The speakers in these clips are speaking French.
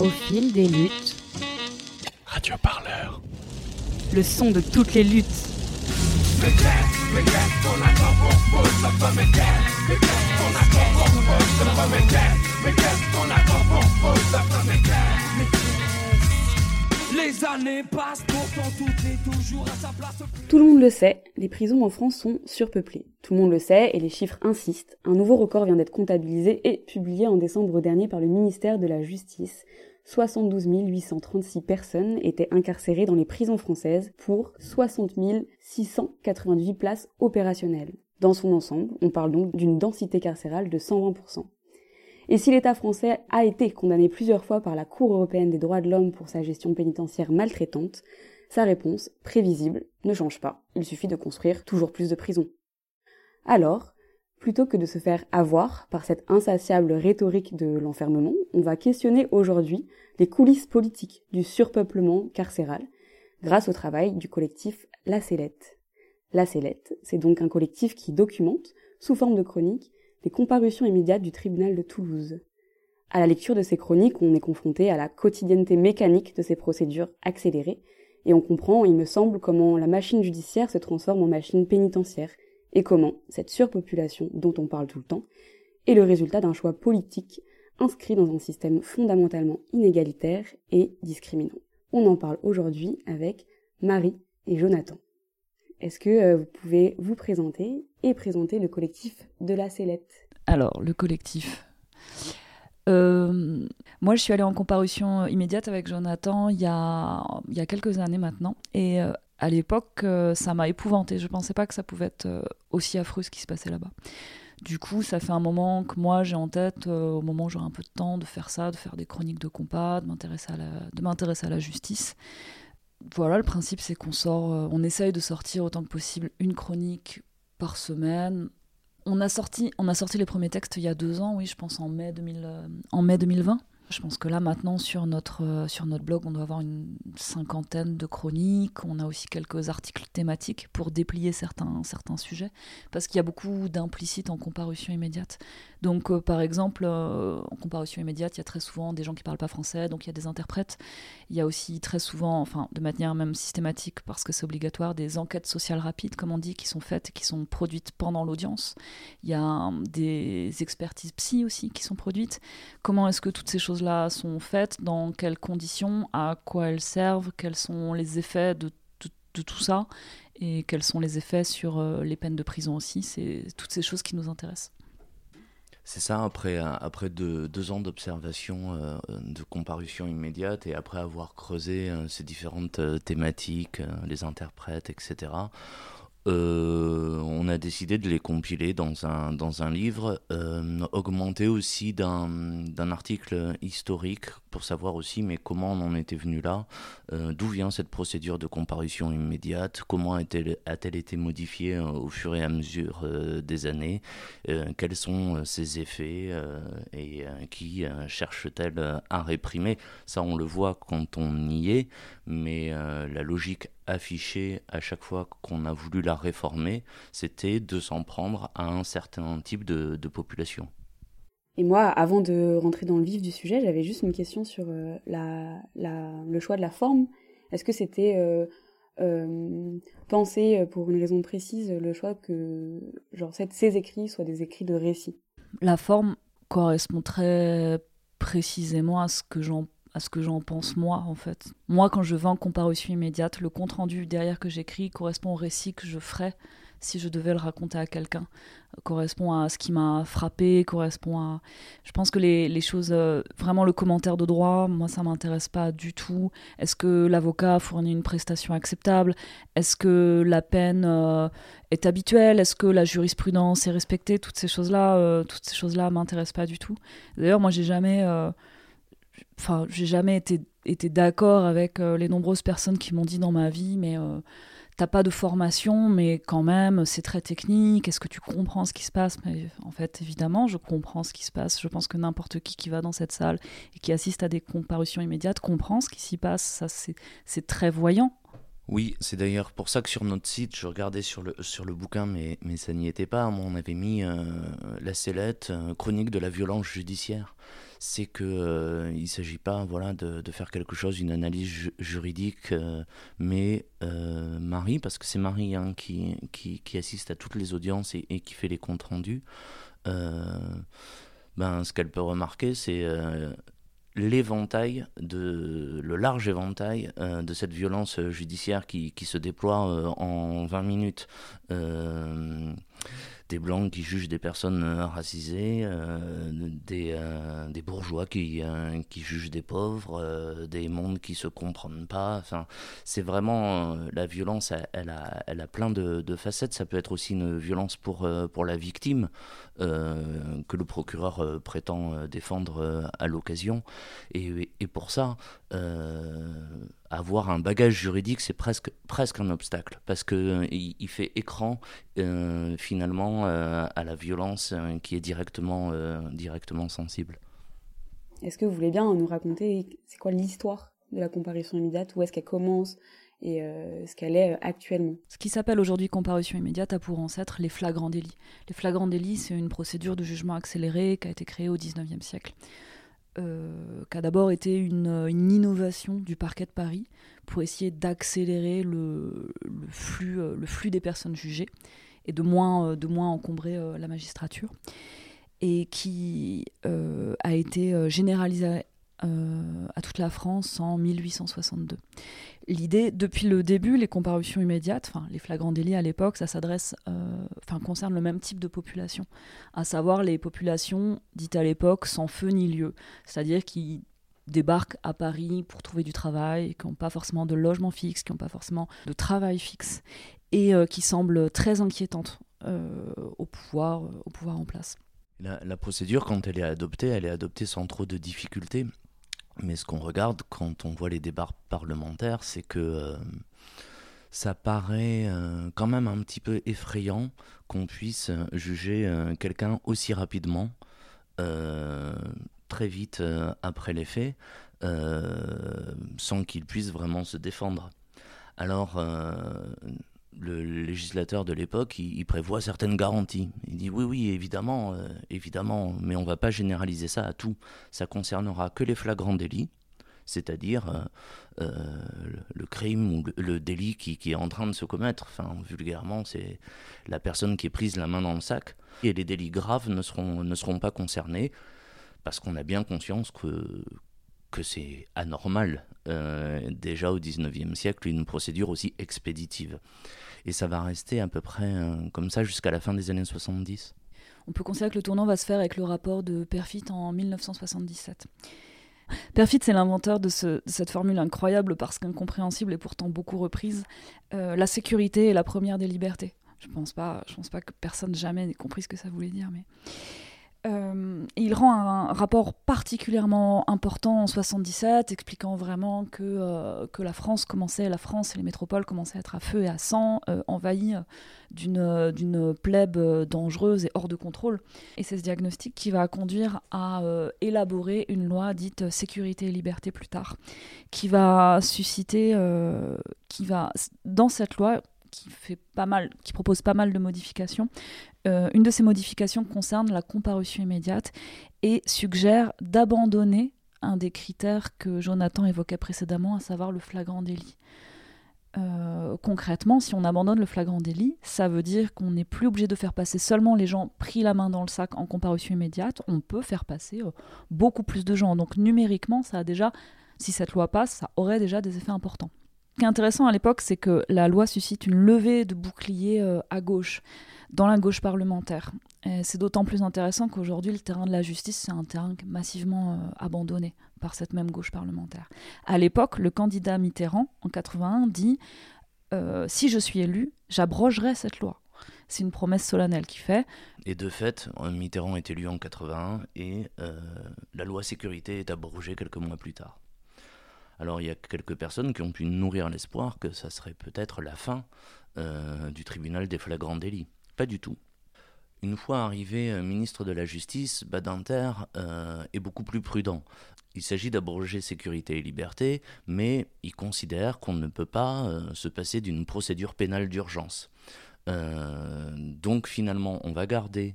Au fil des luttes. Radio Parleur. Le son de toutes les luttes. Tout. Tout le monde le sait, les prisons en France sont surpeuplées. Tout le monde le sait et les chiffres insistent. Un nouveau record vient d'être comptabilisé et publié en décembre dernier par le ministère de la Justice. 72 836 personnes étaient incarcérées dans les prisons françaises pour 60 688 places opérationnelles. Dans son ensemble, on parle donc d'une densité carcérale de 120%. Et si l'État français a été condamné plusieurs fois par la Cour européenne des droits de l'homme pour sa gestion pénitentiaire maltraitante, sa réponse, prévisible, ne change pas. Il suffit de construire toujours plus de prisons. Alors, plutôt que de se faire avoir par cette insatiable rhétorique de l'enfermement, on va questionner aujourd'hui les coulisses politiques du surpeuplement carcéral grâce au travail du collectif La Sellette. La c'est donc un collectif qui documente, sous forme de chronique, les comparutions immédiates du tribunal de Toulouse. À la lecture de ces chroniques, on est confronté à la quotidienneté mécanique de ces procédures accélérées, et on comprend, il me semble, comment la machine judiciaire se transforme en machine pénitentiaire, et comment cette surpopulation dont on parle tout le temps est le résultat d'un choix politique inscrit dans un système fondamentalement inégalitaire et discriminant. On en parle aujourd'hui avec Marie et Jonathan. Est-ce que euh, vous pouvez vous présenter et présenter le collectif de la Célette Alors, le collectif. Euh, moi, je suis allée en comparution immédiate avec Jonathan il y a, il y a quelques années maintenant. Et euh, à l'époque, ça m'a épouvantée. Je ne pensais pas que ça pouvait être aussi affreux ce qui se passait là-bas. Du coup, ça fait un moment que moi j'ai en tête, au moment où j'aurai un peu de temps, de faire ça, de faire des chroniques de compas, de m'intéresser à la, de m'intéresser à la justice voilà, le principe c'est qu'on sort, euh, on essaye de sortir autant que possible une chronique par semaine. On a sorti, on a sorti les premiers textes il y a deux ans, oui, je pense en mai, 2000, euh, en mai 2020. Je pense que là maintenant sur notre, euh, sur notre blog, on doit avoir une cinquantaine de chroniques. On a aussi quelques articles thématiques pour déplier certains, certains sujets, parce qu'il y a beaucoup d'implicites en comparution immédiate. Donc, euh, par exemple, euh, en comparution immédiate, il y a très souvent des gens qui ne parlent pas français, donc il y a des interprètes. Il y a aussi très souvent, enfin, de manière même systématique, parce que c'est obligatoire, des enquêtes sociales rapides, comme on dit, qui sont faites, qui sont produites pendant l'audience. Il y a des expertises psy aussi qui sont produites. Comment est-ce que toutes ces choses-là sont faites? Dans quelles conditions? À quoi elles servent? Quels sont les effets de, tout ça? Et quels sont les effets sur euh, les peines de prison aussi? C'est toutes ces choses qui nous intéressent. C'est ça, après, euh, après deux, ans d'observation, euh, de comparution immédiate, et après avoir creusé euh, ces différentes thématiques, les interprètes, etc., euh, on a décidé de les compiler dans un, dans un livre, euh, augmenté aussi d'un article historique pour savoir aussi mais comment on en était venu là, euh, d'où vient cette procédure de comparution immédiate, comment a-t-elle été modifiée au fur et à mesure des années, quels sont ses effets et qui cherche-t-elle à réprimer? Ça on le voit quand on y est, mais la logique affiché à chaque fois qu'on a voulu la réformer, c'était de s'en prendre à un certain type de, population. Et moi, avant de rentrer dans le vif du sujet, j'avais juste une question sur euh, la, le choix de la forme. Est-ce que c'était euh, euh, pensé pour une raison précise, le choix que genre, ces écrits soient des écrits de récit? La forme correspond très précisément à ce que j'en à ce que j'en pense moi en fait. Moi quand je en comparution immédiate, le compte rendu derrière que j'écris correspond au récit que je ferais si je devais le raconter à quelqu'un, correspond à ce qui m'a frappé, correspond à... Je pense que les, les choses... Euh, vraiment le commentaire de droit, moi ça m'intéresse pas du tout. Est-ce que l'avocat fournit une prestation acceptable? Est-ce que la peine euh, est habituelle? Est-ce que la jurisprudence est respectée? Toutes ces choses-là, euh, toutes ces choses-là m'intéressent pas du tout. D'ailleurs moi j'ai jamais enfin, j'ai jamais été, été d'accord avec euh, les nombreuses personnes qui m'ont dit dans ma vie, mais euh, t'as pas de formation, mais quand même, c'est très technique. Est-ce que tu comprends ce qui se passe? Mais en fait, évidemment, je comprends ce qui se passe. Je pense que n'importe qui qui va dans cette salle et qui assiste à des comparutions immédiates comprend ce qui s'y passe. Ça, c'est très voyant. Oui, c'est d'ailleurs pour ça que sur notre site, je regardais sur le, sur le bouquin, mais, mais ça n'y était pas. on avait mis euh, la sellette, chronique de la violence judiciaire c'est que euh, il s'agit pas voilà de, de, faire quelque chose, une analyse juridique, mais Marie, parce que c'est Marie hein, qui, qui, qui, assiste à toutes les audiences et, qui fait les comptes rendus. ben, ce qu'elle peut remarquer, c'est l'éventail, de, le large éventail euh, de cette violence judiciaire qui, qui se déploie euh, en 20 minutes. Euh, des blancs qui jugent des personnes euh, racisées, euh, des, euh, des, bourgeois qui, qui jugent des pauvres, des mondes qui se comprennent pas. Enfin, c'est vraiment la violence, elle, a, elle a plein de, de, facettes. Ça peut être aussi une violence pour, pour la victime que le procureur prétend défendre à l'occasion. Et, et, pour ça, avoir un bagage juridique, c'est presque, presque un obstacle, parce qu'il euh, il fait écran euh, finalement euh, à la violence qui est directement, directement sensible. Est-ce que vous voulez bien nous raconter, c'est quoi l'histoire de la comparution immédiate, où est-ce qu'elle commence? Et ce qu'elle est actuellement? Ce qui s'appelle aujourd'hui comparution immédiate a pour ancêtre les flagrants délits. Les flagrants délits, c'est une procédure de jugement accéléré qui a été créée au XIXe siècle. Euh, qui a d'abord été une, innovation du parquet de Paris pour essayer d'accélérer le, flux, euh, flux des personnes jugées et de moins, euh, encombrer la magistrature, et qui a été généralisé à toute la France en 1862 l'idée, depuis le début, les comparutions immédiates, enfin les flagrants délits à l'époque, ça s'adresse, euh, enfin concerne le même type de population, à savoir les populations dites à l'époque sans feu ni lieu, c'est-à-dire qui débarquent à Paris pour trouver du travail, qui n'ont pas forcément de logement fixe, qui n'ont pas forcément de travail fixe, et euh, qui semblent très inquiétantes euh, au, pouvoir, au pouvoir en place. La, la, procédure, quand elle est adoptée, elle est adoptée sans trop de difficultés. Mais ce qu'on regarde quand on voit les débats parlementaires, c'est que euh, ça paraît euh, quand même un petit peu effrayant qu'on puisse juger euh, quelqu'un aussi rapidement, très vite après les faits, sans qu'il puisse vraiment se défendre. Alors, le législateur de l'époque, il, prévoit certaines garanties. Il dit oui, oui, évidemment, euh, évidemment, mais on ne va pas généraliser ça à tout. Ça concernera que les flagrants délits, c'est-à-dire euh, euh, le, crime ou le, délit qui, est en train de se commettre. Enfin, vulgairement, c'est la personne qui est prise la main dans le sac. Et les délits graves ne seront, ne seront pas concernés parce qu'on a bien conscience que, que c'est anormal, déjà au XIXe siècle, une procédure aussi expéditive. Et ça va rester à peu près euh, comme ça jusqu'à la fin des années 70. On peut considérer que le tournant va se faire avec le rapport de Perfit en 1977. Perfit, c'est l'inventeur de, cette formule incroyable parce qu'incompréhensible et pourtant beaucoup reprise. Euh, la sécurité est la première des libertés. Je pense je pense pas que personne jamais n'ait compris ce que ça voulait dire, mais euh, il rend un rapport particulièrement important en 77, expliquant vraiment que, euh, que la France commençait, la France et les métropoles commençaient à être à feu et à sang, euh, envahies d'une, d'une plèbe dangereuse et hors de contrôle. Et c'est ce diagnostic qui va conduire à élaborer une loi dite sécurité et liberté plus tard, qui va susciter, qui va, dans cette loi, qui propose pas mal de modifications. Euh, une de ces modifications concerne la comparution immédiate et suggère d'abandonner un des critères que Jonathan évoquait précédemment, à savoir le flagrant délit. Euh, concrètement, si on abandonne le flagrant délit, ça veut dire qu'on n'est plus obligé de faire passer seulement les gens pris la main dans le sac en comparution immédiate, on peut faire passer euh, beaucoup plus de gens. Donc numériquement, ça a déjà, si cette loi passe, ça aurait déjà des effets importants. Ce qui est intéressant à l'époque, c'est que la loi suscite une levée de boucliers euh, à gauche, dans la gauche parlementaire. C'est d'autant plus intéressant qu'aujourd'hui, le terrain de la justice, c'est un terrain massivement euh, abandonné par cette même gauche parlementaire. À l'époque, le candidat Mitterrand, en 81, dit euh, Si je suis élu, j'abrogerai cette loi. C'est une promesse solennelle qu'il fait. Et de fait, Mitterrand est élu en 81 et la loi sécurité est abrogée quelques mois plus tard. Alors il y a quelques personnes qui ont pu nourrir l'espoir que ça serait peut-être la fin euh, du tribunal des flagrants délits. Pas du tout. Une fois arrivé euh, ministre de la Justice, Badinter euh, est beaucoup plus prudent. Il s'agit d'abroger sécurité et liberté, mais il considère qu'on ne peut pas se passer d'une procédure pénale d'urgence. donc finalement, on va garder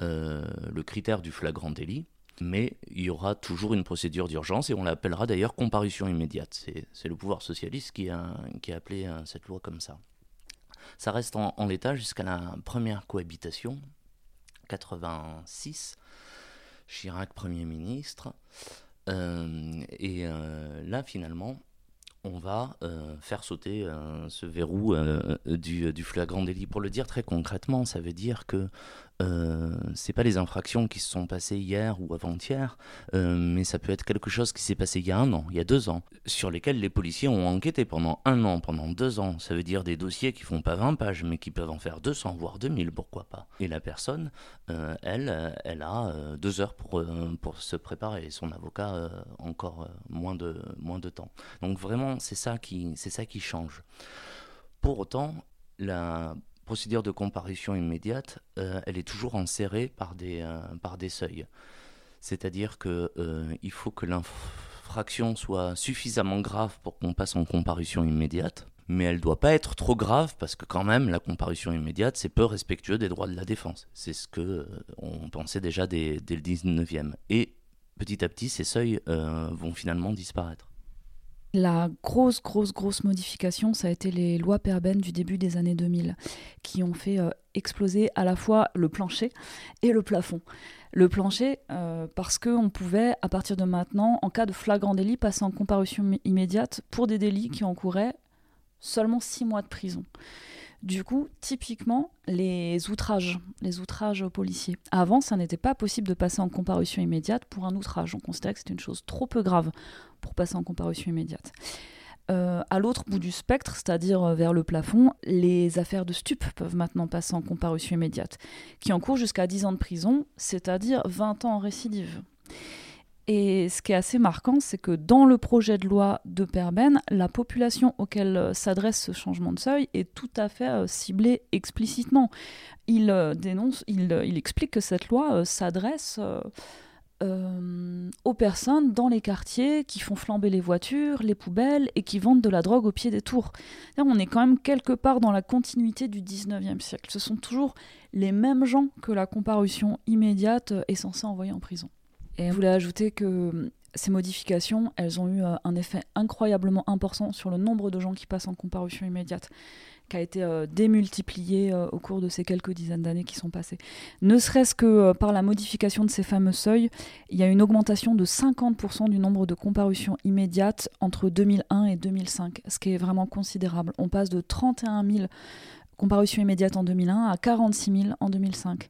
le critère du flagrant délit, mais il y aura toujours une procédure d'urgence et on l'appellera d'ailleurs comparution immédiate. C'est le pouvoir socialiste qui a, appelé euh, cette loi comme ça. Ça reste en, l'état jusqu'à la première cohabitation, 86, Chirac Premier ministre. Euh, et euh, là, finalement, on va faire sauter ce verrou du, du, flagrant délit. Pour le dire très concrètement, ça veut dire que euh, c'est pas les infractions qui se sont passées hier ou avant-hier, euh, mais ça peut être quelque chose qui s'est passé il y a un an, il y a deux ans, sur lesquels les policiers ont enquêté pendant un an, pendant deux ans. Ça veut dire des dossiers qui font pas 20 pages, mais qui peuvent en faire 200, voire 2000, pourquoi pas. Et la personne, euh, elle, elle a deux heures pour, pour se préparer, son avocat encore moins, de, moins de temps. Donc vraiment, c'est ça qui, c'est ça qui change. Pour autant, la procédure de comparution immédiate, euh, elle est toujours enserrée par des, euh, par des seuils. C'est-à-dire qu'il euh, faut que l'infraction soit suffisamment grave pour qu'on passe en comparution immédiate, mais elle ne doit pas être trop grave parce que quand même la comparution immédiate, c'est peu respectueux des droits de la défense. C'est ce que on pensait déjà dès, dès, le 19e. Et petit à petit, ces seuils vont finalement disparaître. La grosse, grosse, grosse modification, ça a été les lois Perben du début des années 2000, qui ont fait euh, exploser à la fois le plancher et le plafond. Le plancher, euh, parce qu'on pouvait, à partir de maintenant, en cas de flagrant délit, passer en comparution immédiate pour des délits qui encouraient seulement six mois de prison. Du coup, typiquement, les outrages, les outrages aux policiers. Avant, ça n'était pas possible de passer en comparution immédiate pour un outrage. On considérait que c'était une chose trop peu grave pour passer en comparution immédiate. Euh, à l'autre bout du spectre, c'est-à-dire euh, vers le plafond, les affaires de stup peuvent maintenant passer en comparution immédiate, qui encourent jusqu'à 10 ans de prison, c'est-à-dire 20 ans en récidive. Et ce qui est assez marquant, c'est que dans le projet de loi de Perben, la population auquel euh, s'adresse ce changement de seuil est tout à fait euh, ciblée explicitement. Il euh, dénonce, il, explique que cette loi s'adresse aux personnes dans les quartiers qui font flamber les voitures, les poubelles et qui vendent de la drogue au pied des tours. on est quand même quelque part dans la continuité du 19e siècle. Ce sont toujours les mêmes gens que la comparution immédiate est censée envoyer en prison. Et je voulais ajouter que euh, ces modifications, elles ont eu euh, un effet incroyablement important sur le nombre de gens qui passent en comparution immédiate, qui a été euh, démultiplié au cours de ces quelques dizaines d'années qui sont passées. Ne serait-ce que par la modification de ces fameux seuils, il y a une augmentation de 50% du nombre de comparutions immédiates entre 2001 et 2005, ce qui est vraiment considérable. On passe de 31 000 comparution immédiate en 2001 à 46 000 en 2005.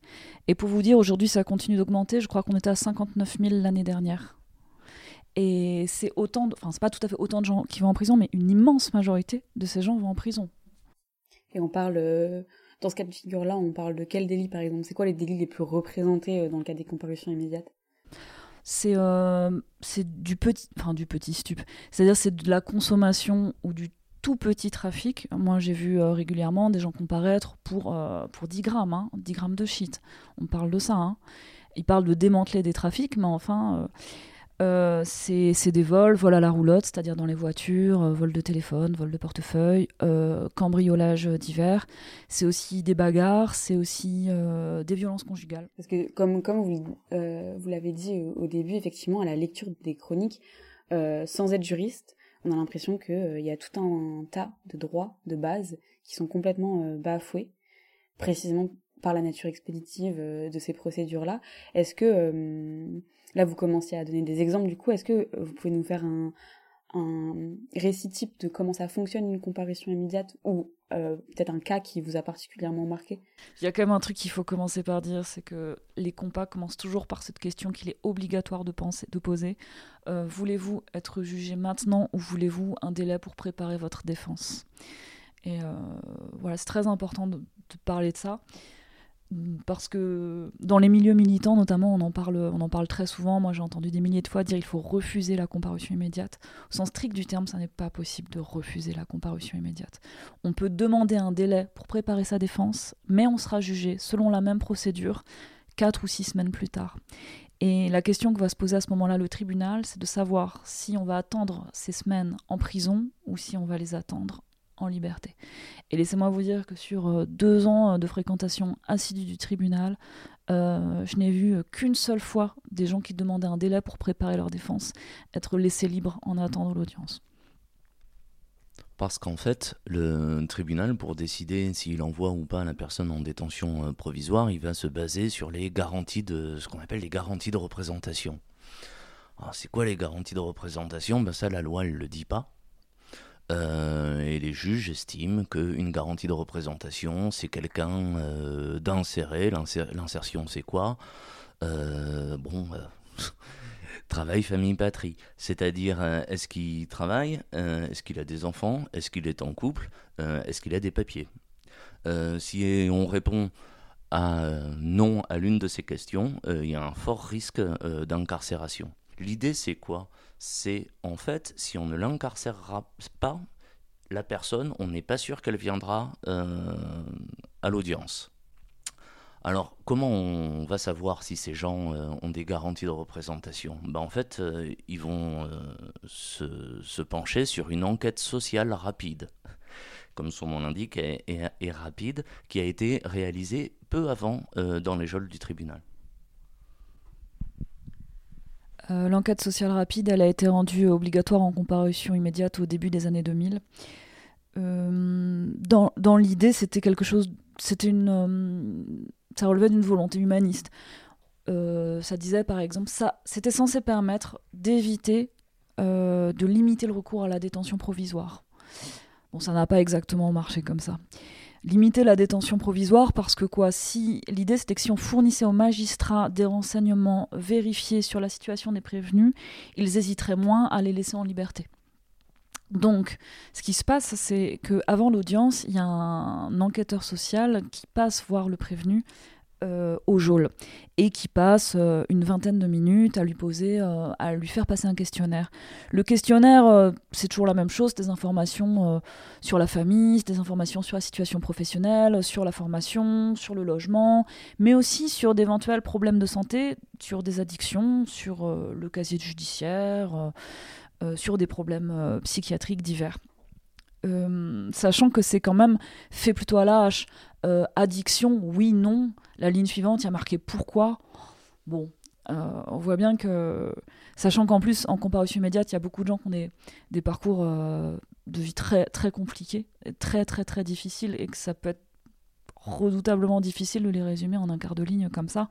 Et pour vous dire, aujourd'hui, ça continue d'augmenter. Je crois qu'on était à 59 000 l'année dernière. Et c'est autant, de... enfin, c'est pas tout à fait autant de gens qui vont en prison, mais une immense majorité de ces gens vont en prison. Et on parle, euh, dans ce cas de figure-là, on parle de quel délit par exemple? C'est quoi les délits les plus représentés euh, dans le cas des comparutions immédiates? C'est euh, du petit enfin du petit stup c'est-à-dire c'est de la consommation ou du tout petit trafic. Moi, j'ai vu euh, régulièrement des gens comparaître pour, euh, pour 10 grammes, hein, 10 grammes de shit. On parle de ça. Hein. Ils parlent de démanteler des trafics, mais enfin, euh, c'est des vols, vols à la roulotte, c'est-à-dire dans les voitures, vol de téléphone, vol de portefeuille, cambriolage divers. C'est aussi des bagarres, c'est aussi des violences conjugales. Parce que, comme, comme vous, vous l'avez dit au, début, effectivement, à la lecture des chroniques, sans être juriste, on a l'impression qu'il euh, y a tout un, tas de droits de base qui sont complètement euh, bafoués, précisément par la nature expéditive euh, de ces procédures-là. Est-ce que, là vous commencez à donner des exemples du coup, est-ce que vous pouvez nous faire un, un récit type de comment ça fonctionne une comparution immédiate ou euh, peut-être un cas qui vous a particulièrement marqué? Il y a quand même un truc qu'il faut commencer par dire, c'est que les compas commencent toujours par cette question qu'il est obligatoire de, penser, de poser. Euh, voulez-vous être jugé maintenant ou voulez-vous un délai pour préparer votre défense? Et euh, voilà, c'est très important de, de, parler de ça parce que dans les milieux militants notamment on en parle on en parle très souvent. Moi j'ai entendu des milliers de fois dire il faut refuser la comparution immédiate. Au sens strict du terme ça n'est pas possible de refuser la comparution immédiate. On peut demander un délai pour préparer sa défense mais on sera jugé selon la même procédure quatre ou six semaines plus tard. Et la question que va se poser à ce moment-là le tribunal c'est de savoir si on va attendre ces semaines en prison ou si on va les attendre en liberté. Et laissez-moi vous dire que sur euh, deux ans euh, de fréquentation assidue du tribunal, je n'ai vu qu'une seule fois des gens qui demandaient un délai pour préparer leur défense être laissés libres en attendant l'audience. Parce qu'en fait, le tribunal, pour décider s'il envoie ou pas la personne en détention provisoire, il va se baser sur les garanties de ce qu'on appelle les garanties de représentation. Alors, c'est quoi les garanties de représentation? Ben Ça, la loi, elle ne le dit pas. Euh, et les juges estiment qu'une garantie de représentation, c'est quelqu'un euh, d'inséré. L'insertion, c'est quoi? Euh, Bon, travail, famille, patrie. C'est-à-dire, est-ce qu'il travaille? Est-ce qu'il a des enfants? Est-ce qu'il est en couple? Est-ce qu'il a des papiers? Si on répond à non à l'une de ces questions, il y a un fort risque d'incarcération. L'idée, c'est quoi? C'est en fait, si on ne l'incarcérera pas, la personne, on n'est pas sûr qu'elle viendra euh, à l'audience. Alors, comment on va savoir si ces gens euh, ont des garanties de représentation? Ben, En fait, euh, ils vont se, pencher sur une enquête sociale rapide, comme son nom l'indique, et, rapide, qui a été réalisée peu avant dans les geôles du tribunal. Euh, l'enquête sociale rapide, elle a été rendue obligatoire en comparution immédiate au début des années 2000. Euh, dans, l'idée, c'était quelque chose, c'était une, euh, ça relevait d'une volonté humaniste. ça disait par exemple, ça, c'était censé permettre d'éviter, de limiter le recours à la détention provisoire. Bon, ça n'a pas exactement marché comme ça limiter la détention provisoire parce que quoi si l'idée c'était que si on fournissait aux magistrats des renseignements vérifiés sur la situation des prévenus, ils hésiteraient moins à les laisser en liberté. Donc, ce qui se passe, c'est qu'avant l'audience, il y a un enquêteur social qui passe voir le prévenu euh, au geôle et qui passe euh, une vingtaine de minutes à lui poser, euh, à lui faire passer un questionnaire. Le questionnaire, c'est toujours la même chose, des informations sur la famille, des informations sur la situation professionnelle, sur la formation, sur le logement, mais aussi sur d'éventuels problèmes de santé, sur des addictions, sur le casier judiciaire, sur des problèmes psychiatriques divers. sachant que c'est quand même fait plutôt à l'âge. Addiction, oui, non. La ligne suivante, il y a marqué pourquoi. Bon, euh, on voit bien que, sachant qu'en plus, en comparution immédiate, il y a beaucoup de gens qui ont des, parcours euh, de vie très, compliqués, très, très, très difficiles, et que ça peut être redoutablement difficile de les résumer en un quart de ligne comme ça,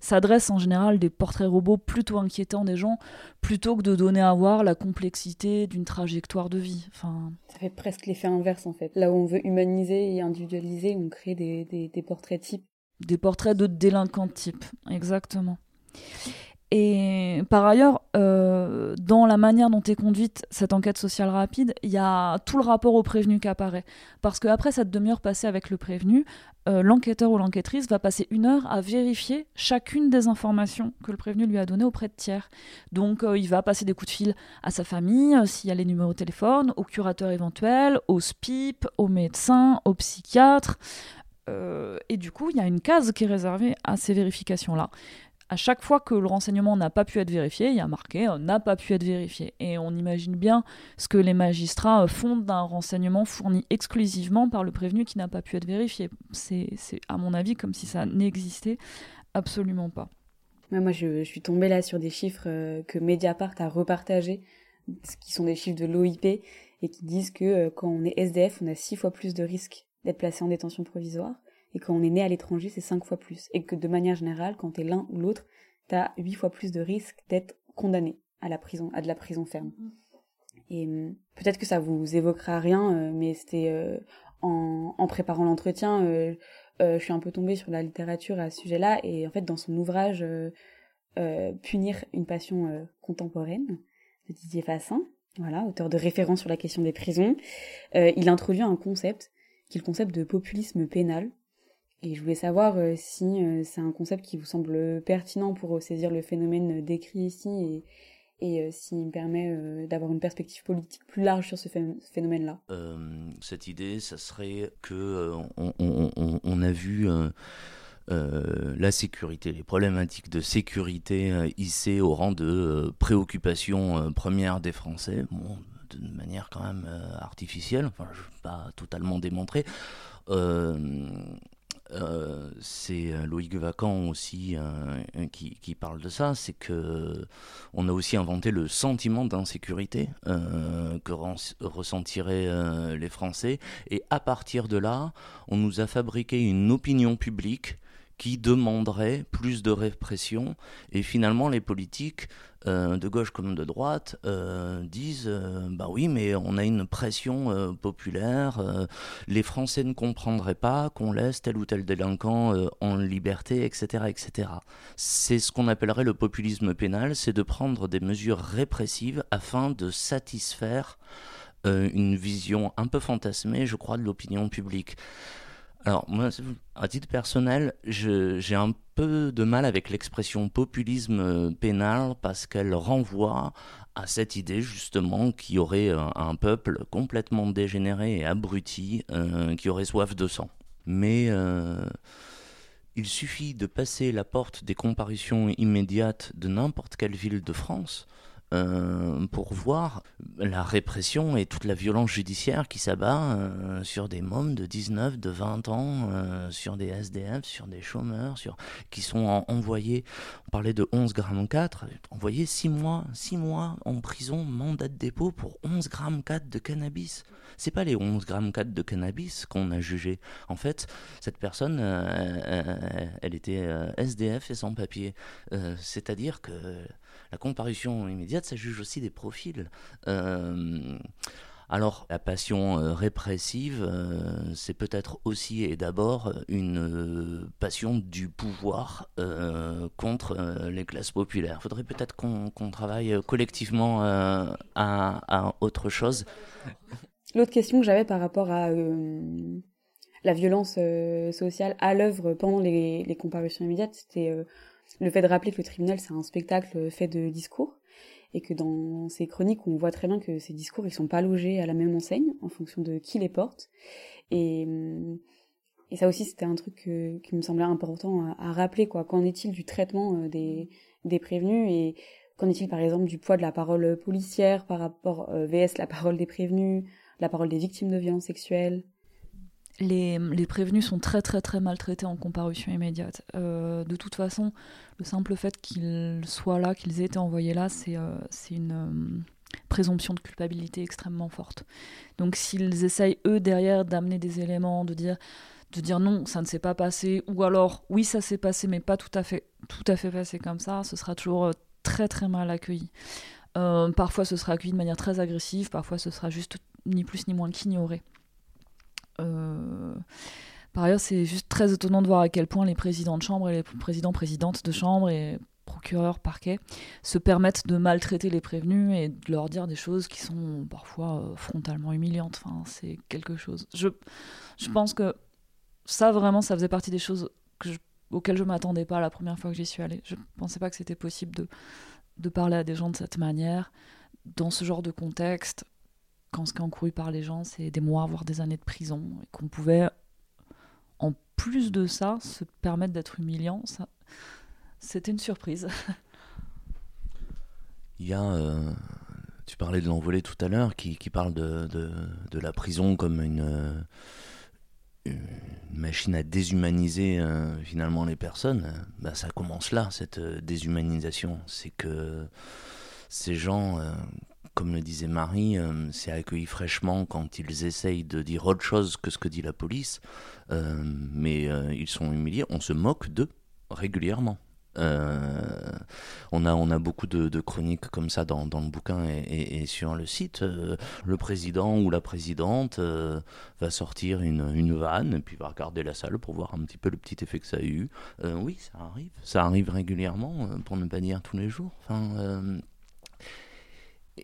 s'adresse en général des portraits robots plutôt inquiétants des gens, plutôt que de donner à voir la complexité d'une trajectoire de vie. Ça fait presque l'effet inverse en fait. Là où on veut humaniser et individualiser, on crée des, des, des portraits types. Des portraits de délinquants types, exactement. Et par ailleurs, euh, dans la manière dont est conduite cette enquête sociale rapide, il y a tout le rapport au prévenu qui apparaît. Parce qu'après cette demi-heure passée avec le prévenu, euh, l'enquêteur ou l'enquêtrice va passer une heure à vérifier chacune des informations que le prévenu lui a données auprès de tiers. Donc euh, il va passer des coups de fil à sa famille, s'il y a les numéros de téléphone, au curateur éventuel, au SPIP, au médecin, au psychiatre. Et du coup, il y a une case qui est réservée à ces vérifications-là à chaque fois que le renseignement n'a pas pu être vérifié, il y a marqué euh, n'a pas pu être vérifié. Et on imagine bien ce que les magistrats euh, font d'un renseignement fourni exclusivement par le prévenu qui n'a pas pu être vérifié. C'est, à mon avis comme si ça n'existait absolument pas. moi, je, suis tombée là sur des chiffres euh, que Mediapart a repartagés, qui sont des chiffres de l'OIP, et qui disent que quand on est SDF, on a six fois plus de risques d'être placé en détention provisoire et quand on est né à l'étranger, c'est cinq fois plus. Et que de manière générale, quand t'es l'un ou l'autre, t'as huit fois plus de risques d'être condamné à la prison, à de la prison ferme. Mm. Et hum, peut-être que ça vous évoquera rien, euh, mais c'était euh, en, en, préparant l'entretien, euh, je suis un peu tombée sur la littérature à ce sujet-là, et en fait, dans son ouvrage Punir une passion contemporaine de Didier Fassin, voilà, auteur de référence sur la question des prisons, il introduit un concept qui le concept de populisme pénal, et je voulais savoir euh, si euh, c'est un concept qui vous semble pertinent pour saisir le phénomène décrit ici et, et euh, s'il permet d'avoir une perspective politique plus large sur ce phénomène-là. cette idée, ça serait que on, a vu la sécurité, les problématiques de sécurité hissées au rang de préoccupation première des Français, de manière quand même artificielle, enfin je pas totalement démontrer. Euh, c'est euh, Loïc Vacan aussi euh, qui, qui, parle de ça, c'est que on a aussi inventé le sentiment d'insécurité que ressentiraient les Français, et à partir de là, on nous a fabriqué une opinion publique qui demanderait plus de répression. Et finalement, les politiques, euh, de gauche comme de droite, euh, disent euh, bah oui, mais on a une pression populaire. les Français ne comprendraient pas qu'on laisse tel ou tel délinquant en liberté, etc., etc. C'est ce qu'on appellerait le populisme pénal, c'est de prendre des mesures répressives afin de satisfaire une vision un peu fantasmée, je crois, de l'opinion publique. Alors, moi, à titre personnel, j'ai un peu de mal avec l'expression populisme euh, pénal parce qu'elle renvoie à cette idée justement qu'il y aurait un, peuple complètement dégénéré et abruti euh, qui aurait soif de sang. Mais euh, il suffit de passer la porte des comparutions immédiates de n'importe quelle ville de France euh, pour voir la répression et toute la violence judiciaire qui s'abat euh, sur des mômes de 19, de 20 ans, euh, sur des SDF, sur des chômeurs, sur, qui sont envoyés, on parlait de 11 grammes 4, envoyés 6 mois, 6 mois en prison, mandat de dépôt pour 11 grammes 4 de cannabis. C'est pas les 11 grammes 4 de cannabis qu'on a jugé. En fait, cette personne, elle était SDF et sans papier. C'est-à-dire que la comparution immédiate, ça juge aussi des profils. Euh, alors, la passion euh, répressive, euh, c'est peut-être aussi et d'abord une passion du pouvoir contre les classes populaires. Il faudrait peut-être qu'on travaille collectivement à, autre chose. L'autre question que j'avais par rapport à la violence sociale à l'œuvre pendant les comparutions immédiates, c'était le fait de rappeler que le tribunal c'est un spectacle fait de discours et que dans ces chroniques on voit très bien que ces discours ils sont pas logés à la même enseigne en fonction de qui les porte. Et, et ça aussi c'était un truc qui me semblait important à, rappeler quoi. Qu'en est-il du traitement euh, des, des prévenus et qu'en est-il par exemple du poids de la parole policière par rapport euh, vs la parole des prévenus la parole des victimes de violences sexuelles? Les, prévenus sont très très très maltraités en comparution immédiate. Euh, de toute façon, le simple fait qu'ils soient là, qu'ils aient été envoyés là, c'est euh, une euh, présomption de culpabilité extrêmement forte. Donc s'ils essayent, eux, derrière, d'amener des éléments, de dire, de dire non, ça ne s'est pas passé, ou alors oui, ça s'est passé, mais pas tout à fait, tout à fait passé comme ça, ce sera toujours très très mal accueilli. parfois ce sera accueilli de manière très agressive, parfois ce sera juste ni plus ni moins qu'ignoré. Euh, par ailleurs, c'est juste très étonnant de voir à quel point les présidents de chambre et les présidents présidentes de chambre et procureurs parquet se permettent de maltraiter les prévenus et de leur dire des choses qui sont parfois euh, frontalement humiliantes. Enfin, c'est quelque chose. Je, je pense que ça vraiment, ça faisait partie des choses que auxquelles je m'attendais pas la première fois que j'y suis allée. Je pensais pas que c'était possible de, de parler à des gens de cette manière, dans ce genre de contexte, quand ce qui est encouru par les gens, c'est des mois, voire des années de prison, et qu'on pouvait, en plus de ça, se permettre d'être humiliant, ça, c'était une surprise. Il y a, euh, tu parlais de l'envolée tout à l'heure, qui, qui, parle de, de, de, la prison comme une, une machine à déshumaniser euh, finalement les personnes. Bah, ça commence là, cette euh, déshumanisation. C'est que ces gens comme le disait Marie, euh, c'est accueilli fraîchement quand ils essayent de dire autre chose que ce que dit la police, euh, mais euh, ils sont humiliés, on se moque d'eux régulièrement. on, a, on a beaucoup de, chroniques comme ça dans, dans le bouquin et, sur le site. le président ou la présidente va sortir une, une vanne et puis va regarder la salle pour voir un petit peu le petit effet que ça a eu. oui, ça arrive. Ça arrive régulièrement, pour ne pas dire tous les jours. Enfin,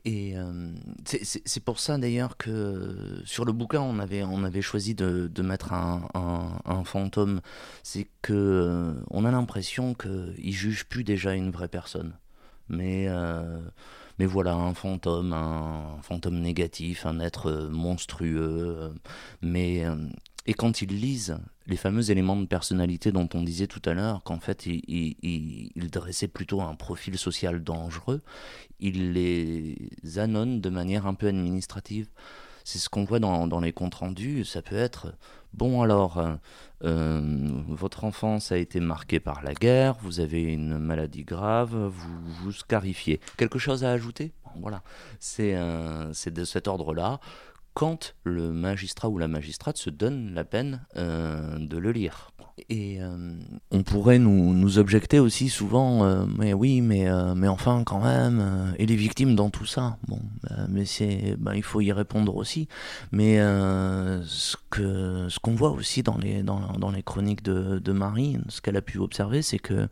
et euh, c'est pour ça d'ailleurs que sur le bouquin on avait, on avait choisi de, de mettre un, un, fantôme. C'est que euh, on a l'impression qu'il juge plus déjà une vraie personne. Mais, euh, mais voilà, un fantôme, un, fantôme négatif, un être monstrueux. Mais et quand ils lisent les fameux éléments de personnalité dont on disait tout à l'heure, qu'en fait ils, dressaient plutôt un profil social dangereux, ils les annonnent de manière un peu administrative. c'est ce qu'on voit dans, les comptes rendus. Ça peut être bon alors, euh, euh, votre enfance a été marquée par la guerre, vous avez une maladie grave, vous vous scarifiez. Quelque chose à ajouter? Voilà, c'est de cet ordre-là quand le magistrat ou la magistrate se donne la peine euh, de le lire. Et euh, on pourrait nous, nous, objecter aussi souvent, euh, mais oui, mais, mais enfin quand même, et les victimes dans tout ça. Bon, mais c'est, ben, il faut y répondre aussi. Mais ce que ce qu'on voit aussi dans les dans, dans les chroniques de, de Marie, ce qu'elle a pu observer, c'est que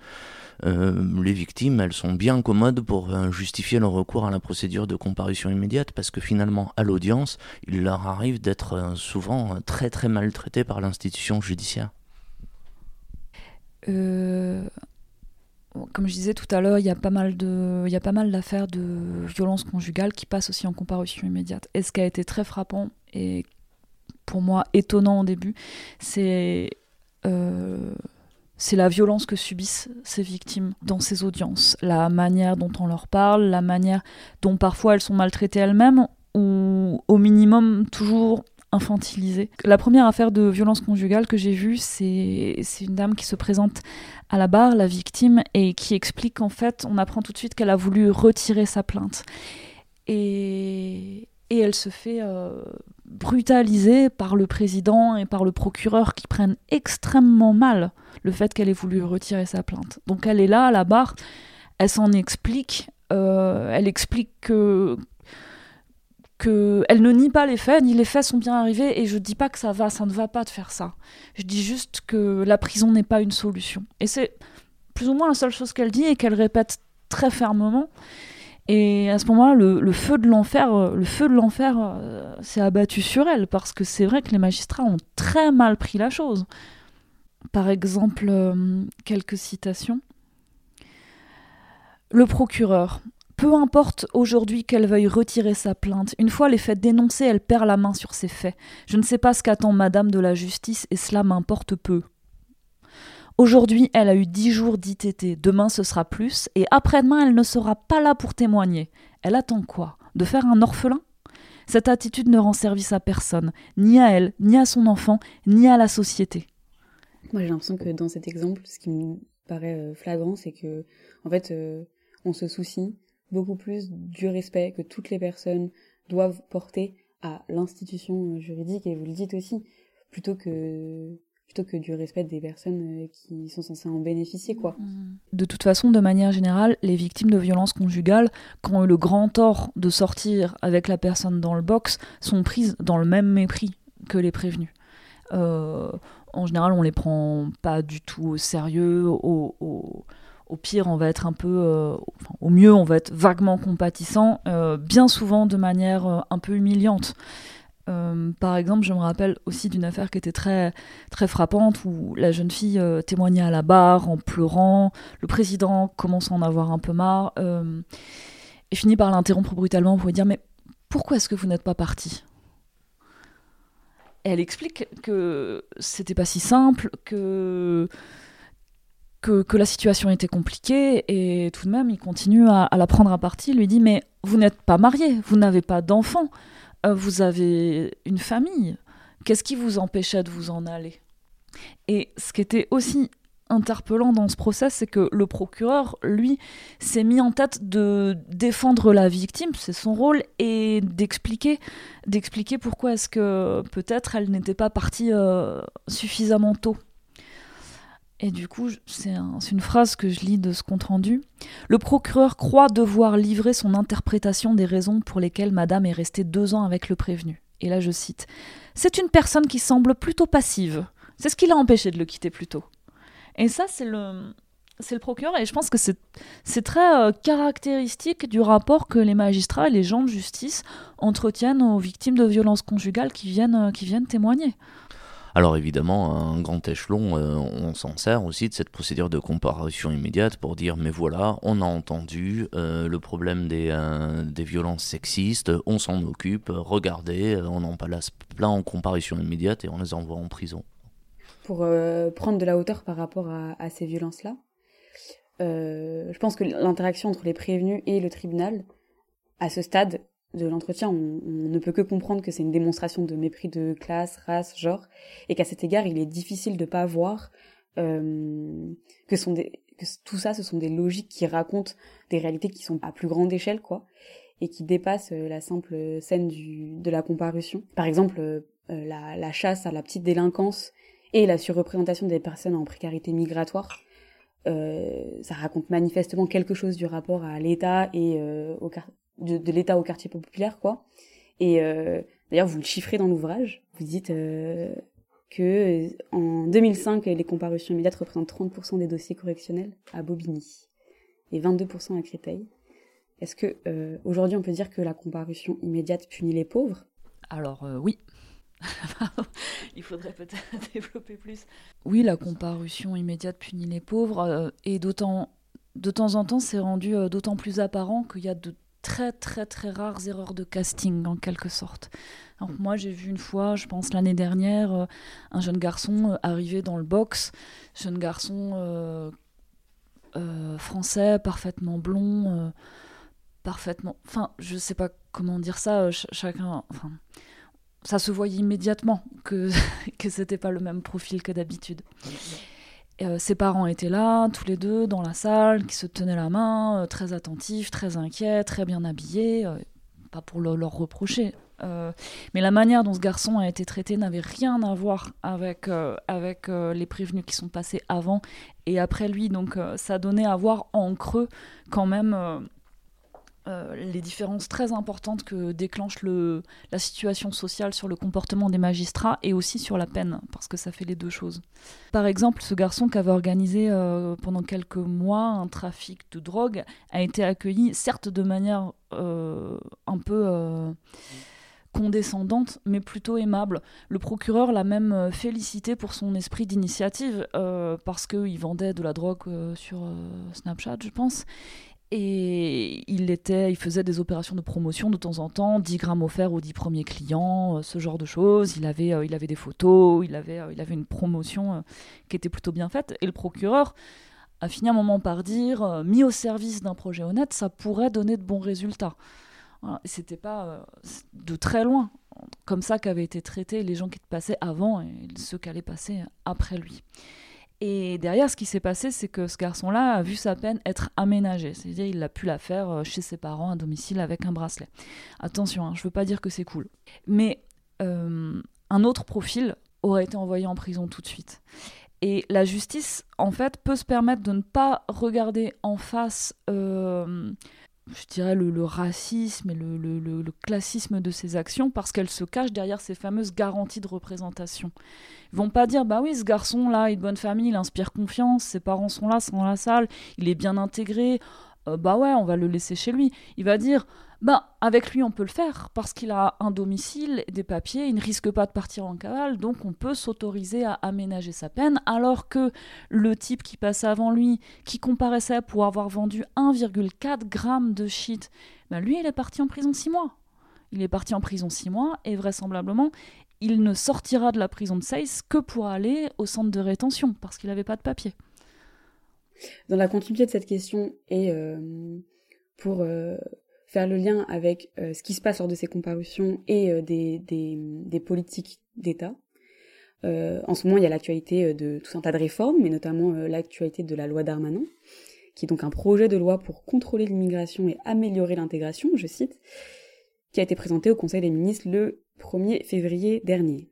les victimes, elles sont bien commodes pour euh, justifier leur recours à la procédure de comparution immédiate parce que finalement, à l'audience, il leur arrive d'être euh, souvent très très maltraités par l'institution judiciaire. comme je disais tout à l'heure, il y a pas mal de, d'affaires de violence conjugale qui passent aussi en comparution immédiate. Et ce qui a été très frappant et pour moi étonnant au début, c'est c'est la violence que subissent ces victimes dans ces audiences, la manière dont on leur parle, la manière dont parfois elles sont maltraitées elles-mêmes ou au minimum toujours infantilisées. La première affaire de violence conjugale que j'ai vue, c'est une dame qui se présente à la barre, la victime, et qui explique qu'en fait, on apprend tout de suite qu'elle a voulu retirer sa plainte. Et, elle se fait euh, brutaliser par le président et par le procureur qui prennent extrêmement mal le fait qu'elle ait voulu retirer sa plainte. Donc elle est là à la barre, elle s'en explique, euh, elle explique que que elle ne nie pas les faits, ni les faits sont bien arrivés, et je dis pas que ça va, ça ne va pas de faire ça. Je dis juste que la prison n'est pas une solution. Et c'est plus ou moins la seule chose qu'elle dit et qu'elle répète très fermement. Et à ce moment-là, le, feu de l'enfer, euh, euh, s'est abattu sur elle parce que c'est vrai que les magistrats ont très mal pris la chose. Par exemple, euh, quelques citations. Le procureur. Peu importe aujourd'hui qu'elle veuille retirer sa plainte, une fois les faits dénoncés, elle perd la main sur ses faits. Je ne sais pas ce qu'attend Madame de la Justice et cela m'importe peu. Aujourd'hui, elle a eu dix jours d'ITT, demain ce sera plus, et après-demain, elle ne sera pas là pour témoigner. Elle attend quoi? De faire un orphelin? Cette attitude ne rend service à personne, ni à elle, ni à son enfant, ni à la société. Moi, j'ai l'impression que dans cet exemple, ce qui me paraît euh, flagrant, c'est que, en fait, euh, on se soucie beaucoup plus du respect que toutes les personnes doivent porter à l'institution euh, juridique, et vous le dites aussi, plutôt que plutôt que du respect des personnes euh, qui sont censées en bénéficier quoi. Mm. De toute façon, de manière générale, les victimes de violences conjugales, qui ont eu le grand tort de sortir avec la personne dans le box, sont prises dans le même mépris que les prévenus. Euh, en général, on les prend pas du tout au sérieux. Au, au, pire, on va être un peu, euh, au mieux, on va être vaguement compatissant, bien souvent de manière un peu humiliante. Euh, par exemple, je me rappelle aussi d'une affaire qui était très, très frappante où la jeune fille euh, témoignait à la barre en pleurant. Le président commence à en avoir un peu marre euh, et finit par l'interrompre brutalement pour lui dire Mais pourquoi est-ce que vous n'êtes pas parti? Elle explique que c'était pas si simple, que, que, la situation était compliquée et tout de même il continue à, la prendre à partie. Il lui dit Mais vous n'êtes pas marié, vous n'avez pas d'enfant. Euh, vous avez une famille. Qu'est-ce qui vous empêchait de vous en aller? Et ce qui était aussi interpellant dans ce procès, c'est que le procureur, lui, s'est mis en tête de défendre la victime, c'est son rôle, et d'expliquer, d'expliquer pourquoi est-ce que peut-être elle n'était pas partie euh, suffisamment tôt. Et du coup, c'est une phrase que je lis de ce compte-rendu. Le procureur croit devoir livrer son interprétation des raisons pour lesquelles Madame est restée deux ans avec le prévenu. Et là, je cite C'est une personne qui semble plutôt passive. C'est ce qui l'a empêché de le quitter plus tôt. Et ça, c'est le, procureur, et je pense que c'est très euh, caractéristique du rapport que les magistrats et les gens de justice entretiennent aux victimes de violences conjugales qui viennent, euh, qui viennent témoigner. Alors évidemment, un grand échelon, euh, on s'en sert aussi de cette procédure de comparution immédiate pour dire mais voilà, on a entendu euh, le problème des, euh, des, violences sexistes, on s'en occupe, regardez, on en place plein en comparution immédiate et on les envoie en prison. Pour prendre de la hauteur par rapport à, à ces violences-là, je pense que l'interaction entre les prévenus et le tribunal, à ce stade, de l'entretien, on, ne peut que comprendre que c'est une démonstration de mépris de classe, race, genre, et qu'à cet égard, il est difficile de pas voir euh, que, tout ça, ce sont des logiques qui racontent des réalités qui sont à plus grande échelle, quoi, et qui dépassent euh, la simple scène de la comparution. Par exemple, euh, la, chasse à la petite délinquance et la surreprésentation des personnes en précarité migratoire. Ça raconte manifestement quelque chose du rapport à l'État et euh, au, de, l'État au quartier populaire, quoi. Et euh, d'ailleurs, vous le chiffrez dans l'ouvrage. Vous dites euh, que en 2005, les comparutions immédiates représentent 30% des dossiers correctionnels à Bobigny et 22% à Créteil. Est-ce que euh, aujourd'hui, on peut dire que la comparution immédiate punit les pauvres? Alors oui. Il faudrait peut-être développer plus. Oui, la comparution immédiate punit les pauvres et d'autant de temps en temps, c'est rendu d'autant plus apparent qu'il y a de très très très rares erreurs de casting en quelque sorte. Moi j'ai vu une fois, je pense l'année dernière, euh, un jeune garçon euh, arriver dans le box, jeune garçon euh, français, parfaitement blond, parfaitement... Enfin, je sais pas comment dire ça, chacun... Enfin, ça se voyait immédiatement que, que c'était pas le même profil que d'habitude. Euh, ses parents étaient là, tous les deux, dans la salle, qui se tenaient la main, euh, très attentifs, très inquiets, très bien habillés, euh, pas pour leur reprocher. mais la manière dont ce garçon a été traité n'avait rien à voir avec, avec les prévenus qui sont passés avant et après lui. Donc ça donnait à voir en creux quand même euh, les différences très importantes que déclenche le, la situation sociale sur le comportement des magistrats et aussi sur la peine, parce que ça fait les deux choses. Par exemple, ce garçon qui avait organisé euh, pendant quelques mois un trafic de drogue a été accueilli, certes de manière euh, un peu condescendante, mais plutôt aimable. Le procureur l'a même félicité pour son esprit d'initiative, parce qu'il vendait de la drogue sur Snapchat, je pense. Et il, était, il faisait des opérations de promotion de temps en temps, 10 grammes offerts aux 10 premiers clients, euh, ce genre de choses. Il avait, euh, il avait des photos, il avait, euh, il avait une promotion qui était plutôt bien faite. Et le procureur a fini un moment par dire, mis au service d'un projet honnête, ça pourrait donner de bons résultats. Voilà. C'était pas de très loin comme ça qu'avaient été traités les gens qui passaient avant et ceux qui allaient passer après lui. Et derrière, ce qui s'est passé, c'est que ce garçon-là a vu sa peine être aménagée. C'est-à-dire, il a pu la faire euh, chez ses parents à domicile avec un bracelet. Attention, hein, je veux pas dire que c'est cool. Mais euh, un autre profil aurait été envoyé en prison tout de suite. Et la justice, en fait, peut se permettre de ne pas regarder en face euh, je dirais, le, racisme et le, le, classisme de ces actions parce qu'elles se cachent derrière ces fameuses garanties de représentation. Ils vont pas dire, bah oui, ce garçon-là, est de bonne famille, il inspire confiance, ses parents sont là, sont dans la salle, il est bien intégré, euh, bah ouais, on va le laisser chez lui. Il va dire, bah avec lui on peut le faire parce qu'il a un domicile, des papiers, il ne risque pas de partir en cavale, donc on peut s'autoriser à aménager sa peine, alors que le type qui passait avant lui, qui comparaissait pour avoir vendu 1,4 g de shit, bah lui il est parti en prison 6 mois. Il est parti en prison 6 mois et vraisemblablement il ne sortira de la prison de Seyss que pour aller au centre de rétention parce qu'il n'avait pas de papier. Dans la continuité de cette question et euh, pour euh, faire le lien avec euh, ce qui se passe lors de ces comparutions et des, des, politiques d'État, en ce moment il y a l'actualité de tout un tas de réformes, mais notamment l'actualité de la loi Darmanin, qui est donc un projet de loi pour contrôler l'immigration et améliorer l'intégration, je cite, qui a été présenté au Conseil des ministres le 1er février dernier.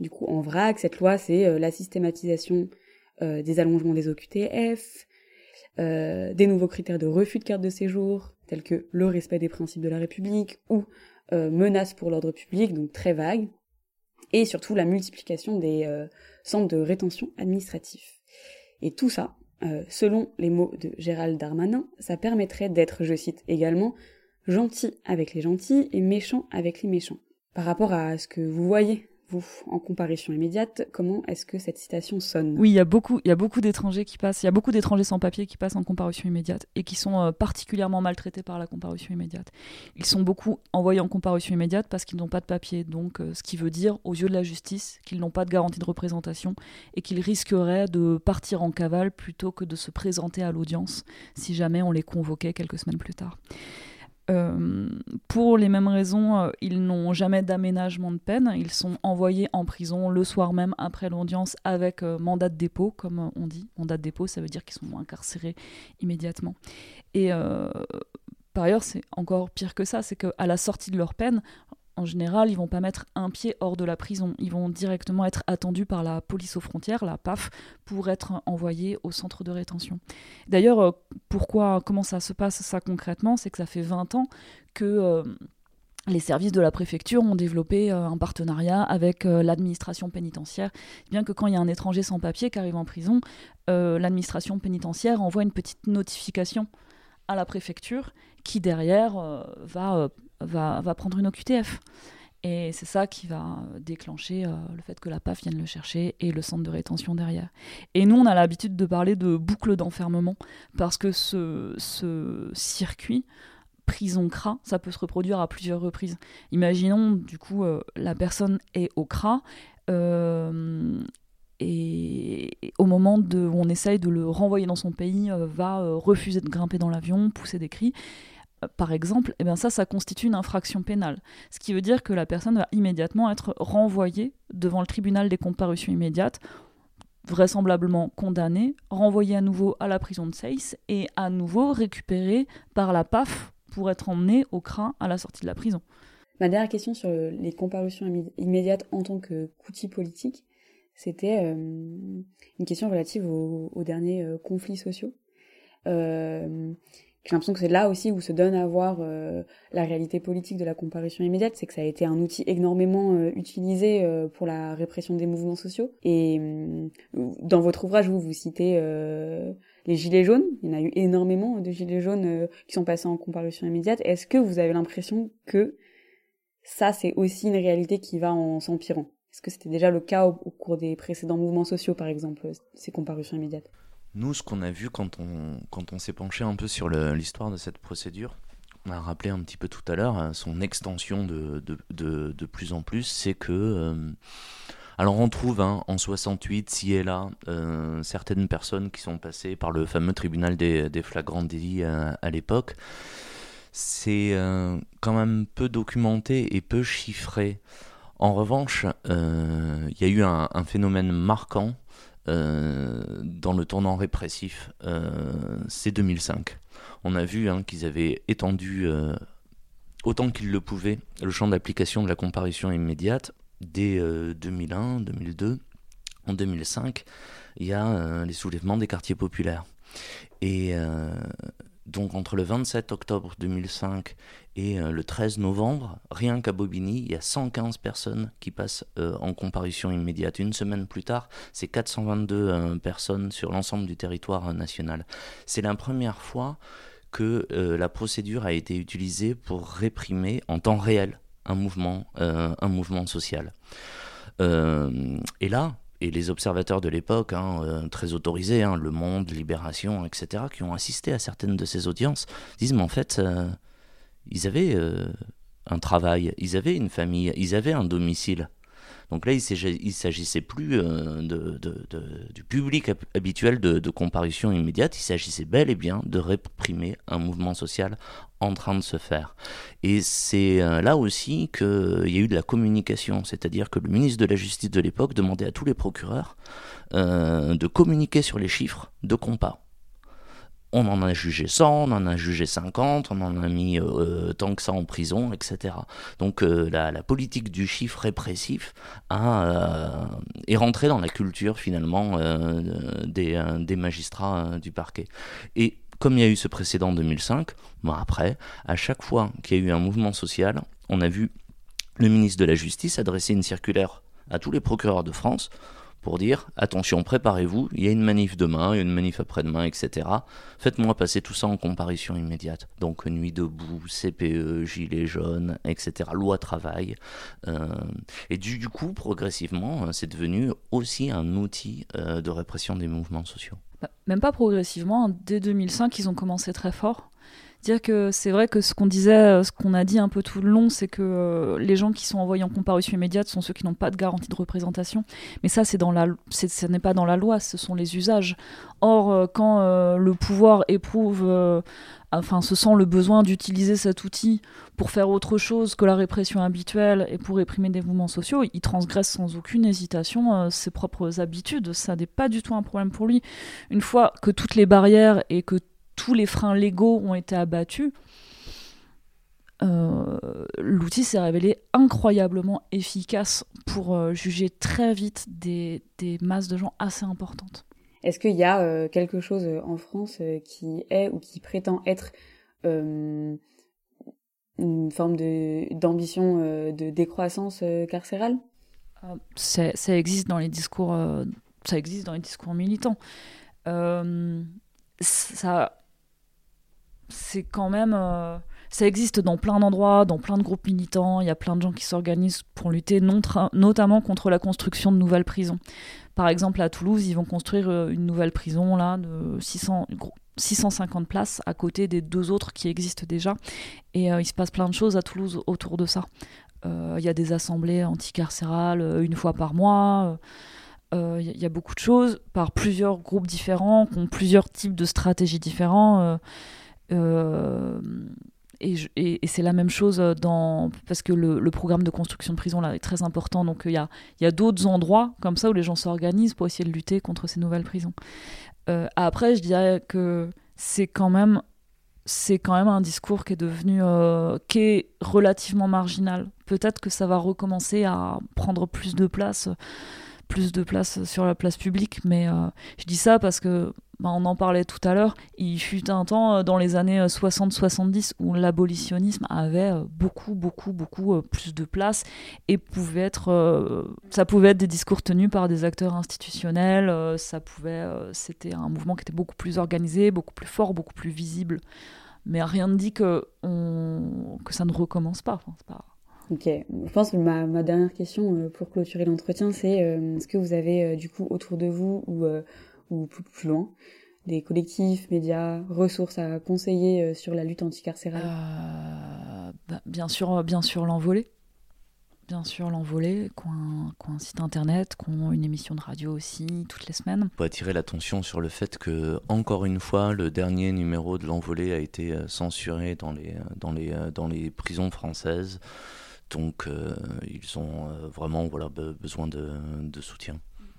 Du coup, en vrac, cette loi, c'est la systématisation euh, des allongements des OQTF, euh, des nouveaux critères de refus de carte de séjour, tels que le respect des principes de la République ou euh, menaces pour l'ordre public, donc très vague, et surtout la multiplication des centres de rétention administratifs. Et tout ça, selon les mots de Gérald Darmanin, ça permettrait d'être, je cite également, gentil avec les gentils et méchant avec les méchants. Par rapport à ce que vous voyez vous, en comparution immédiate, comment est-ce que cette citation sonne? Oui, il y a beaucoup, beaucoup d'étrangers qui passent, il y a beaucoup d'étrangers sans papier qui passent en comparution immédiate et qui sont euh, particulièrement maltraités par la comparution immédiate. Ils sont beaucoup envoyés en comparution immédiate parce qu'ils n'ont pas de papier, donc euh, ce qui veut dire, aux yeux de la justice, qu'ils n'ont pas de garantie de représentation et qu'ils risqueraient de partir en cavale plutôt que de se présenter à l'audience si jamais on les convoquait quelques semaines plus tard. Euh, pour les mêmes raisons, euh, ils n'ont jamais d'aménagement de peine. Ils sont envoyés en prison le soir même après l'audience avec euh, mandat de dépôt, comme on dit. Mandat de dépôt, ça veut dire qu'ils sont incarcérés immédiatement. Et par ailleurs, c'est encore pire que ça, c'est qu'à la sortie de leur peine, en général, ils vont pas mettre un pied hors de la prison. Ils vont directement être attendus par la police aux frontières, la PAF, pour être envoyés au centre de rétention. D'ailleurs, euh, pourquoi, comment ça se passe ça concrètement? C'est que ça fait 20 ans que euh, les services de la préfecture ont développé euh, un partenariat avec l'administration pénitentiaire, bien que quand il y a un étranger sans papier qui arrive en prison, l'administration pénitentiaire envoie une petite notification à la préfecture qui derrière va va, prendre une OQTF. Et c'est ça qui va déclencher euh, le fait que la PAF vienne le chercher et le centre de rétention derrière. Et nous, on a l'habitude de parler de boucle d'enfermement parce que ce, circuit prison-CRA, ça peut se reproduire à plusieurs reprises. Imaginons, du coup, euh, la personne est au CRA euh, et au moment de, où on essaye de le renvoyer dans son pays, va refuser de grimper dans l'avion, pousser des cris par exemple, eh bien ça, ça constitue une infraction pénale. Ce qui veut dire que la personne va immédiatement être renvoyée devant le tribunal des comparutions immédiates, vraisemblablement condamnée, renvoyée à nouveau à la prison de Seyss et à nouveau récupérée par la PAF pour être emmenée au CRA à la sortie de la prison. Ma dernière question sur les comparutions immédiates en tant qu'outil politique, c'était euh, une question relative aux, derniers euh, conflits sociaux. Euh, j'ai l'impression que c'est là aussi où se donne à voir euh, la réalité politique de la comparution immédiate, c'est que ça a été un outil énormément euh, utilisé euh, pour la répression des mouvements sociaux. Et dans votre ouvrage, vous vous citez les gilets jaunes. Il y en a eu énormément de gilets jaunes qui sont passés en comparution immédiate. Est-ce que vous avez l'impression que ça, c'est aussi une réalité qui va en s'empirant? Est-ce que c'était déjà le cas au cours des précédents mouvements sociaux, par exemple, ces comparutions immédiates? Nous, ce qu'on a vu quand on, s'est penché un peu sur l'histoire de cette procédure, on a rappelé un petit peu tout à l'heure, euh, son extension de, plus en plus, c'est que... Euh, alors on trouve hein, en 68, ci et là, euh, certaines personnes qui sont passées par le fameux tribunal des, flagrants délits à l'époque. C'est quand même peu documenté et peu chiffré. En revanche, il y a eu un, phénomène marquant dans le tournant répressif, euh, c'est 2005. On a vu hein, qu'ils avaient étendu euh, autant qu'ils le pouvaient le champ d'application de la comparution immédiate dès 2001, 2002. En 2005, il y a les soulèvements des quartiers populaires. Et donc entre le 27 octobre 2005 et euh, le 13 novembre, rien qu'à Bobigny, il y a 115 personnes qui passent euh, en comparution immédiate. Une semaine plus tard, c'est 422 euh, personnes sur l'ensemble du territoire national. C'est la première fois que la procédure a été utilisée pour réprimer en temps réel un mouvement, un mouvement social. et là, et les observateurs de l'époque, hein, euh, très autorisés, hein, Le Monde, Libération, etc., qui ont assisté à certaines de ces audiences, disent mais en fait, euh, ils avaient euh, un travail, ils avaient une famille, ils avaient un domicile. Donc là, il ne s'agissait plus euh, du public habituel de, comparution immédiate, il s'agissait bel et bien de réprimer un mouvement social en train de se faire. Et c'est euh, là aussi qu'il y a eu de la communication, c'est-à-dire que le ministre de la Justice de l'époque demandait à tous les procureurs euh, de communiquer sur les chiffres de compas on en a jugé 100, on en a jugé 50, on en a mis euh, tant que ça en prison, etc. Donc euh, la, politique du chiffre répressif euh, est rentrée dans la culture finalement des, magistrats du parquet. Et comme il y a eu ce précédent en 2005, bon après, à chaque fois qu'il y a eu un mouvement social, on a vu le ministre de la Justice adresser une circulaire à tous les procureurs de France pour dire attention, préparez-vous, il y a une manif demain, il y a une manif après-demain, etc. Faites-moi passer tout ça en comparution immédiate. Donc nuit debout, CPE, gilets jaunes, etc. Loi travail. Euh, et du, coup, progressivement, euh, c'est devenu aussi un outil euh, de répression des mouvements sociaux. Bah, même pas progressivement, hein. dès 2005, ils ont commencé très fort dire que c'est vrai que ce qu'on disait, euh, ce qu'on a dit un peu tout le long, c'est que euh, les gens qui sont envoyés en comparution immédiate sont ceux qui n'ont pas de garantie de représentation. Mais ça, c'est dans la, ce n'est pas dans la loi, ce sont les usages. Or, euh, quand le pouvoir éprouve enfin, se sent le besoin d'utiliser cet outil pour faire autre chose que la répression habituelle et pour réprimer des mouvements sociaux, il transgresse sans aucune hésitation ses propres habitudes. Ça n'est pas du tout un problème pour lui. Une fois que toutes les barrières et que tous les freins légaux ont été abattus, euh, l'outil s'est révélé incroyablement efficace pour euh, juger très vite des, des, masses de gens assez importantes. Est-ce qu'il y a euh, quelque chose en France qui est ou qui prétend être une forme d'ambition de, décroissance carcérale? Ça, ça, existe dans les discours, ça existe dans les discours militants. ça, c'est quand même ça existe dans plein d'endroits, dans plein de groupes militants. Il y a plein de gens qui s'organisent pour lutter, notamment contre la construction de nouvelles prisons. Par exemple, à Toulouse, ils vont construire euh, une nouvelle prison là, de 600, 650 places à côté des deux autres qui existent déjà. Et euh, il se passe plein de choses à Toulouse autour de ça. Euh, il y a des assemblées anticarcérales une fois par mois. Il y, a beaucoup de choses par plusieurs groupes différents, qui ont plusieurs types de stratégies différents. Euh, et, c'est la même chose dans parce que le, programme de construction de prison là est très important. Donc il y a, a d'autres endroits comme ça où les gens s'organisent pour essayer de lutter contre ces nouvelles prisons. Euh, après je dirais que c'est quand même c'est quand même un discours qui est devenu euh, qui est relativement marginal. Peut-être que ça va recommencer à prendre plus de place plus de place sur la place publique mais euh, je dis ça parce que bah, on en parlait tout à l'heure, il fut un temps euh, dans les années 60-70 euh, où l'abolitionnisme avait beaucoup, beaucoup, beaucoup plus de place et pouvait être, ça pouvait être des discours tenus par des acteurs institutionnels, ça pouvait, c'était un mouvement qui était beaucoup plus organisé, beaucoup plus fort, beaucoup plus visible. Mais rien ne dit que ça ne recommence pas. Ok, je pense que ma, ma dernière question pour clôturer l'entretien, c'est est-ce que vous avez du coup autour de vous ou ou plus, plus loin des collectifs, médias, ressources à conseiller euh, sur la lutte anticarcérale? Euh, bah, Bien sûr, bien sûr l'envolée. Bien sûr, l'envolée, qu'on un, site internet, qu'on une émission de radio aussi, toutes les semaines. Pour attirer l'attention sur le fait que, encore une fois, le dernier numéro de l'envolée a été euh, censuré dans les, dans les, dans les prisons françaises. Donc, ils ont vraiment voilà, besoin de, de soutien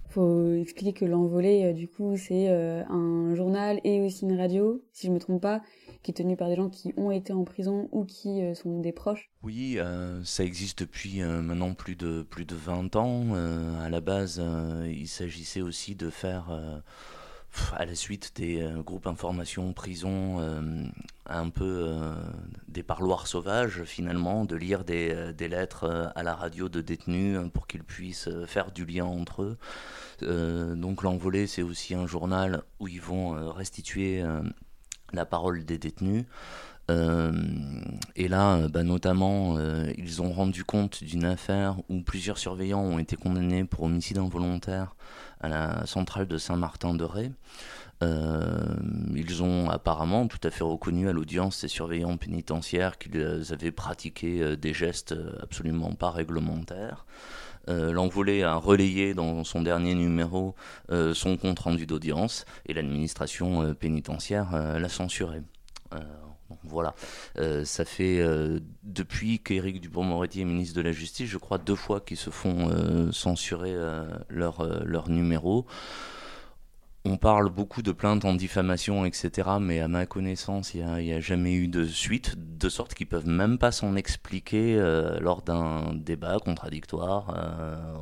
faut expliquer que l'envolée, euh, du coup, c'est euh, un journal et aussi une radio, si je me trompe pas, qui est tenu par des gens qui ont été en prison ou qui euh, sont des proches. Oui, ça existe depuis maintenant plus de plus de 20 ans. à la base, il s'agissait aussi de faire à la suite des euh, groupes information prison euh, un peu euh, des parloirs sauvages finalement, de lire des, lettres à la radio de détenus pour qu'ils puissent faire du lien entre eux. donc l'envolée c'est aussi un journal où ils vont restituer la parole des détenus. et là, bah, notamment, ils ont rendu compte d'une affaire où plusieurs surveillants ont été condamnés pour homicide involontaire à la centrale de Saint-Martin-de-Ré. Euh, ils ont apparemment tout à fait reconnu à l'audience ces surveillants pénitentiaires qu'ils avaient pratiqué euh, des gestes euh, absolument pas réglementaires. L'envolé a relayé dans son dernier numéro son compte rendu d'audience et l'administration pénitentiaire l'a censuré. Voilà, ça fait depuis qu'Éric Dupond-Moretti est ministre de la Justice, je crois deux fois qu'ils se font censurer leur, leur numéro. On parle beaucoup de plaintes en diffamation, etc., mais à ma connaissance, il n'y a, jamais eu de suite, de sorte qu'ils peuvent même pas s'en expliquer euh, lors d'un débat contradictoire euh,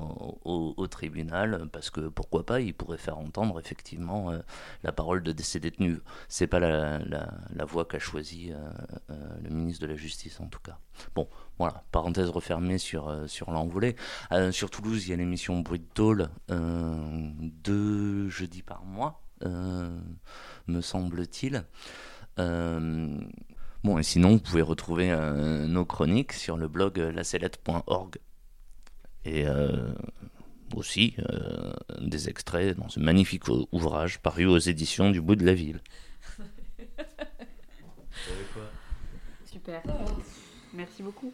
au, tribunal, parce que pourquoi pas, ils pourraient faire entendre effectivement euh, la parole de ces détenus. C'est pas la, la voie qu'a choisie le ministre de la Justice, en tout cas. Bon, voilà, parenthèse refermée sur, euh, sur l'envolée. Euh, sur Toulouse, il y a l'émission Bruit de Tôle, euh, deux jeudis par mois, me semble-t-il. bon, et sinon, vous pouvez retrouver nos chroniques sur le blog lacellette.org. Et aussi des extraits dans ce magnifique ouvrage paru aux éditions du bout de la ville. Super. Merci beaucoup.